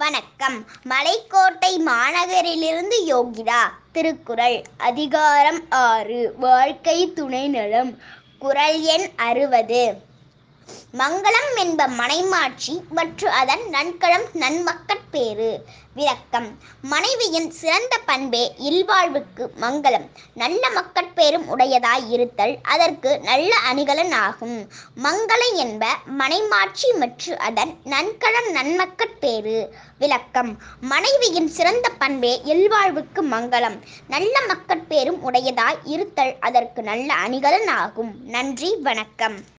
வணக்கம். மலைக்கோட்டை மாநகரிலிருந்து யோகிதா திருக்குறள் அதிகாரம் ஆறு வாழ்க்கை துணை நலம் குறள் எண் அறுபது. மங்களம் என்ப மனைமாட்சி மற்றும் அதன் நன்களம் நன்மக்கட்பேறு விளக்கம். மனைவியின் சிறந்த பண்பே இல்வாழ்வுக்கு மங்களம். நல்ல மக்கட்பேரும் உடையதாய் இருத்தல் அதற்கு நல்ல அணிகலன் ஆகும். மங்கள என்ப மனைமாட்சி மற்றும் அதன் நன்களம் நன்மக்கட் பேரு. விளக்கம். மனைவியின் சிறந்த பண்பே இல்வாழ்வுக்கு மங்களம். நல்ல மக்கட்பேரும் உடையதாய் இருத்தல் அதற்கு நல்ல அணிகலன் ஆகும். நன்றி வணக்கம்.